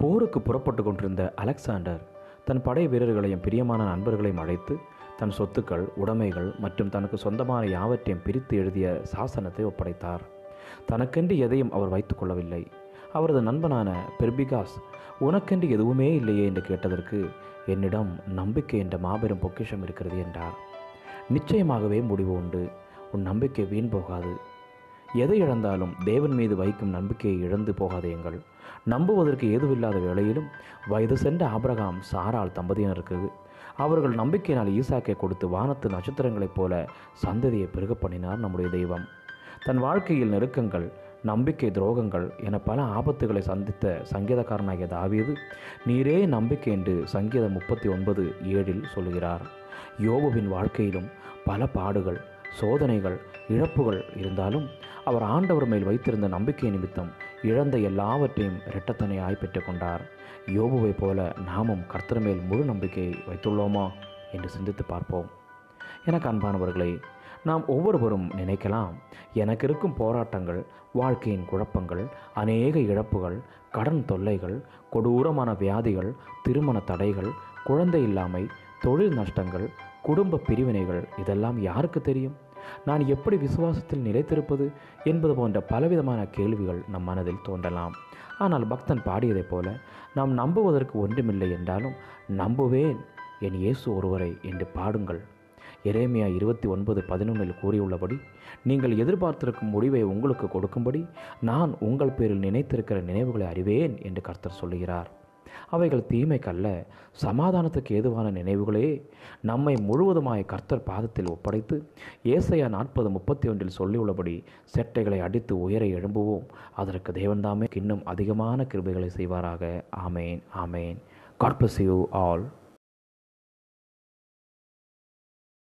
போருக்கு புறப்பட்டு கொண்டிருந்த அலெக்சாண்டர் தன் படை வீரர்களையும் பிரியமான நண்பர்களையும் அழைத்து தன் சொத்துக்கள் உடைமைகள் மற்றும் தனக்கு சொந்தமான யாவற்றையும் பிரித்து எழுதிய சாசனத்தை ஒப்படைத்தார். தனக்கென்று எதையும் அவர் வைத்துக்கொள்ளவில்லை அவரது நண்பனான பெர்பிகாஸ் உனக்கென்று எதுவுமே இல்லையே என்று கேட்டதற்கு என்னிடம் நம்பிக்கை என்ற மாபெரும் பொக்கிஷம் இருக்கிறது என்றார். நிச்சயமாகவே முடிவு உண்டு. உன் நம்பிக்கை வீண் போகாது. எதை இழந்தாலும் தேவன் மீது வைக்கும் நம்பிக்கையை இழந்து போகாதேங்கள் நம்புவதற்கு ஏதுவில்லாத வேளையிலும் வயது சென்ற ஆபிரகாம் சாரால் தம்பதியினருக்கு அவர்கள் நம்பிக்கையினால் ஈசாக்கை கொடுத்து வானத்து நட்சத்திரங்களைப் போல சந்ததியை பெருக பண்ணினார் நம்முடைய தெய்வம். தன் வாழ்க்கையில் நெருக்கங்கள் நம்பிக்கை துரோகங்கள் என பல ஆபத்துகளை சந்தித்த சங்கீதக்காரனாகிய தாவீது நீரே நம்பிக்கை என்று சங்கீதம் முப்பத்தி ஒன்பது ஏழில் சொல்கிறார் யோபுவின் வாழ்க்கையிலும் பல பாடுகள் சோதனைகள் இழப்புகள் இருந்தாலும் அவர் ஆண்டவர் மேல் வைத்திருந்த நம்பிக்கை நிமித்தம் இழந்த எல்லாவற்றையும் இரட்டத்தனையாய் பெற்றுக்கொண்டார். யோபுவைப் போல நாமும் கர்த்தர் மேல் முழு நம்பிக்கையை வைத்துள்ளோமா என்று சிந்தித்து பார்ப்போம். எனக்கு அன்பானவர்களே நாம் ஒவ்வொருவரும் நினைக்கலாம் எனக்கு இருக்கும் போராட்டங்கள் வாழ்க்கையின் குழப்பங்கள் அநேக இழப்புகள் கடன் தொல்லைகள் கொடூரமான வியாதிகள் திருமண தடைகள் குழந்தை இல்லாமை தொழில் நஷ்டங்கள் குடும்ப பிரிவினைகள் இதெல்லாம் யாருக்கு தெரியும்? நான் எப்படி விசுவாசத்தில் நிலைத்திருப்பது என்பது போன்ற பலவிதமான கேள்விகள் நம் மனதில் தோன்றலாம். ஆனால் பக்தன் பாடியதைப் போல நாம் நம்புவதற்கு ஒன்றுமில்லை என்றாலும் நம்புவேன் என் இயேசு ஒருவரை என்று பாடுங்கள். எரேமியா இருபத்தி ஒன்பது பதினொன்றில் கூறியுள்ளபடி நீங்கள் எதிர்பார்த்திருக்கும் முடிவை உங்களுக்கு கொடுக்கும்படி நான் உங்கள் பேரில் நினைத்திருக்கிற நினைவுகளை அறிவேன் என்று கர்த்தர் சொல்லுகிறார். அவைகள் தீமைக்கல்ல. சமாதானத்துக்கு ஏதுவான நினைவுகளே. நம்மை முழுவதுமாய் கர்த்தர் பாதத்தில் ஒப்படைத்து ஏசையா நாற்பது முப்பத்தி ஒன்றில் சொல்லியுள்ளபடி செட்டைகளை அடித்து உயர எழும்புவோம். அதற்கு தேவன்தாமே இன்னும் அதிகமான கிருபைகளை செய்வாராக. ஆமேன் ஆமேன். God bless you all